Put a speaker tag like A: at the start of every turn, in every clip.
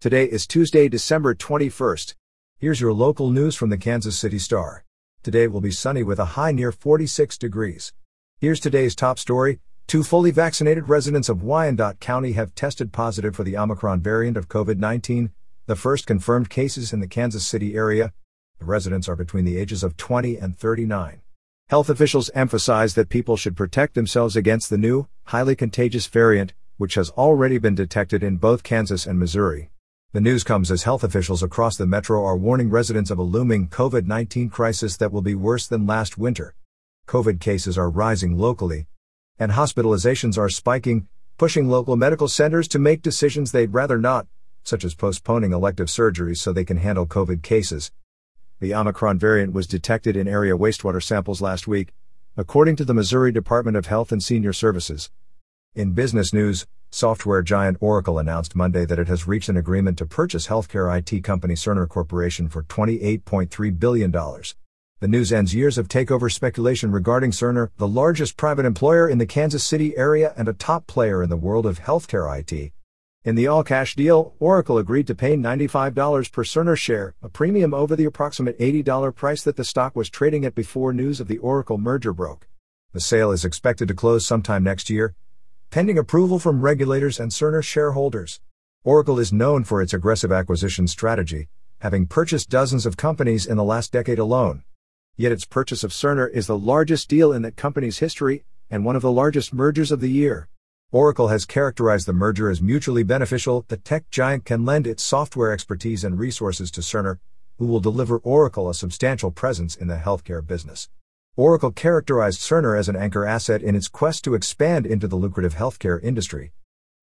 A: Today is Tuesday, December 21st. Here's your local news from the Kansas City Star. Today will be sunny with a high near 46 degrees. Here's today's top story. Two fully vaccinated residents of Wyandotte County have tested positive for the Omicron variant of COVID 19, the first confirmed cases in the Kansas City area. The residents are between the ages of 20 and 39. Health officials emphasize that people should protect themselves against the new, highly contagious variant, which has already been detected in both Kansas and Missouri. The news comes as health officials across the metro are warning residents of a looming COVID 19 crisis that will be worse than last winter. COVID cases are rising locally, and hospitalizations are spiking, pushing local medical centers to make decisions they'd rather not, such as postponing elective surgeries so they can handle COVID cases. The Omicron variant was detected in area wastewater samples last week, according to the Missouri Department of Health and Senior Services. In business news, Software giant Oracle announced Monday that it has reached an agreement to purchase healthcare IT company Cerner Corporation for $28.3 billion. The news ends years of takeover speculation regarding Cerner, the largest private employer in the Kansas City area and a top player in the world of healthcare IT. In the all cash deal, Oracle agreed to pay $95 per Cerner share, a premium over the approximate $80 price that the stock was trading at before news of the Oracle merger broke. The sale is expected to close sometime next year, pending approval from regulators and Cerner shareholders. Oracle is known for its aggressive acquisition strategy, having purchased dozens of companies in the last decade alone. Yet its purchase of Cerner is the largest deal in that company's history and one of the largest mergers of the year. Oracle has characterized the merger as mutually beneficial. The tech giant can lend its software expertise and resources to Cerner, who will deliver Oracle a substantial presence in the healthcare business. Oracle characterized Cerner as an anchor asset in its quest to expand into the lucrative healthcare industry.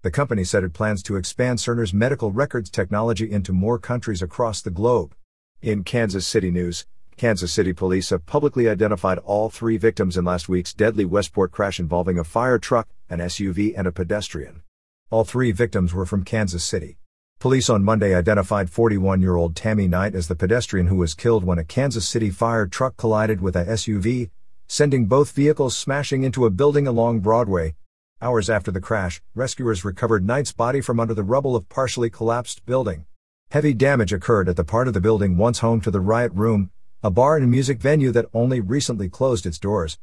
A: The company said it plans to expand Cerner's medical records technology into more countries across the globe. In Kansas City news, Kansas City police have publicly identified all three victims in last week's deadly Westport crash involving a fire truck, an SUV, and a pedestrian. All three victims were from Kansas City. Police on Monday identified 41 year old Tammy Knight as the pedestrian who was killed when a Kansas City fire truck collided with a SUV, sending both vehicles smashing into a building along Broadway. Hours after the crash, rescuers recovered Knight's body from under the rubble of partially collapsed building. Heavy damage occurred at the part of the building once home to the Riot Room, a bar and music venue that only recently closed its doors.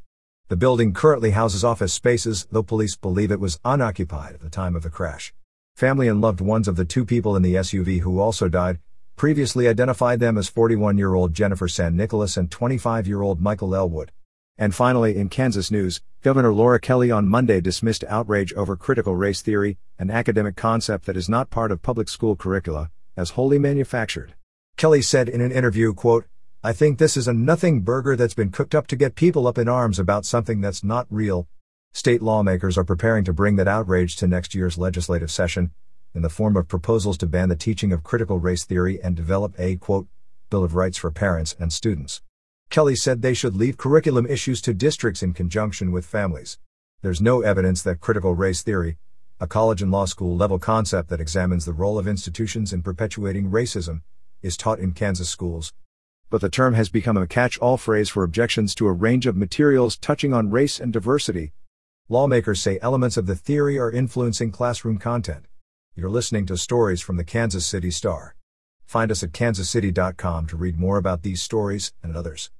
A: The building currently houses office spaces, though police believe it was unoccupied at the time of the crash. Family and loved ones of the two people in the SUV who also died previously identified them as 41 year old Jennifer San Nicolas and 25 year old Michael Elwood. And finally, in Kansas news, Governor Laura Kelly on Monday dismissed outrage over critical race theory, an academic concept that is not part of public school curricula, as wholly manufactured. Kelly said in an interview, quote, I think this is a nothing burger that's been cooked up to get people up in arms about something that's not real, State lawmakers are preparing to bring that outrage to next year's legislative session in the form of proposals to ban the teaching of critical race theory and develop a, quote, Bill of Rights for parents and students. Kelly said they should leave curriculum issues to districts in conjunction with families. There's no evidence that critical race theory, a college and law school level concept that examines the role of institutions in perpetuating racism, is taught in Kansas schools. But the term has become a catch all phrase for objections to a range of materials touching on race and diversity, Lawmakers say elements of the theory are influencing classroom content. You're listening to stories from the Kansas City Star. Find us at kansascity.com to read more about these stories and others.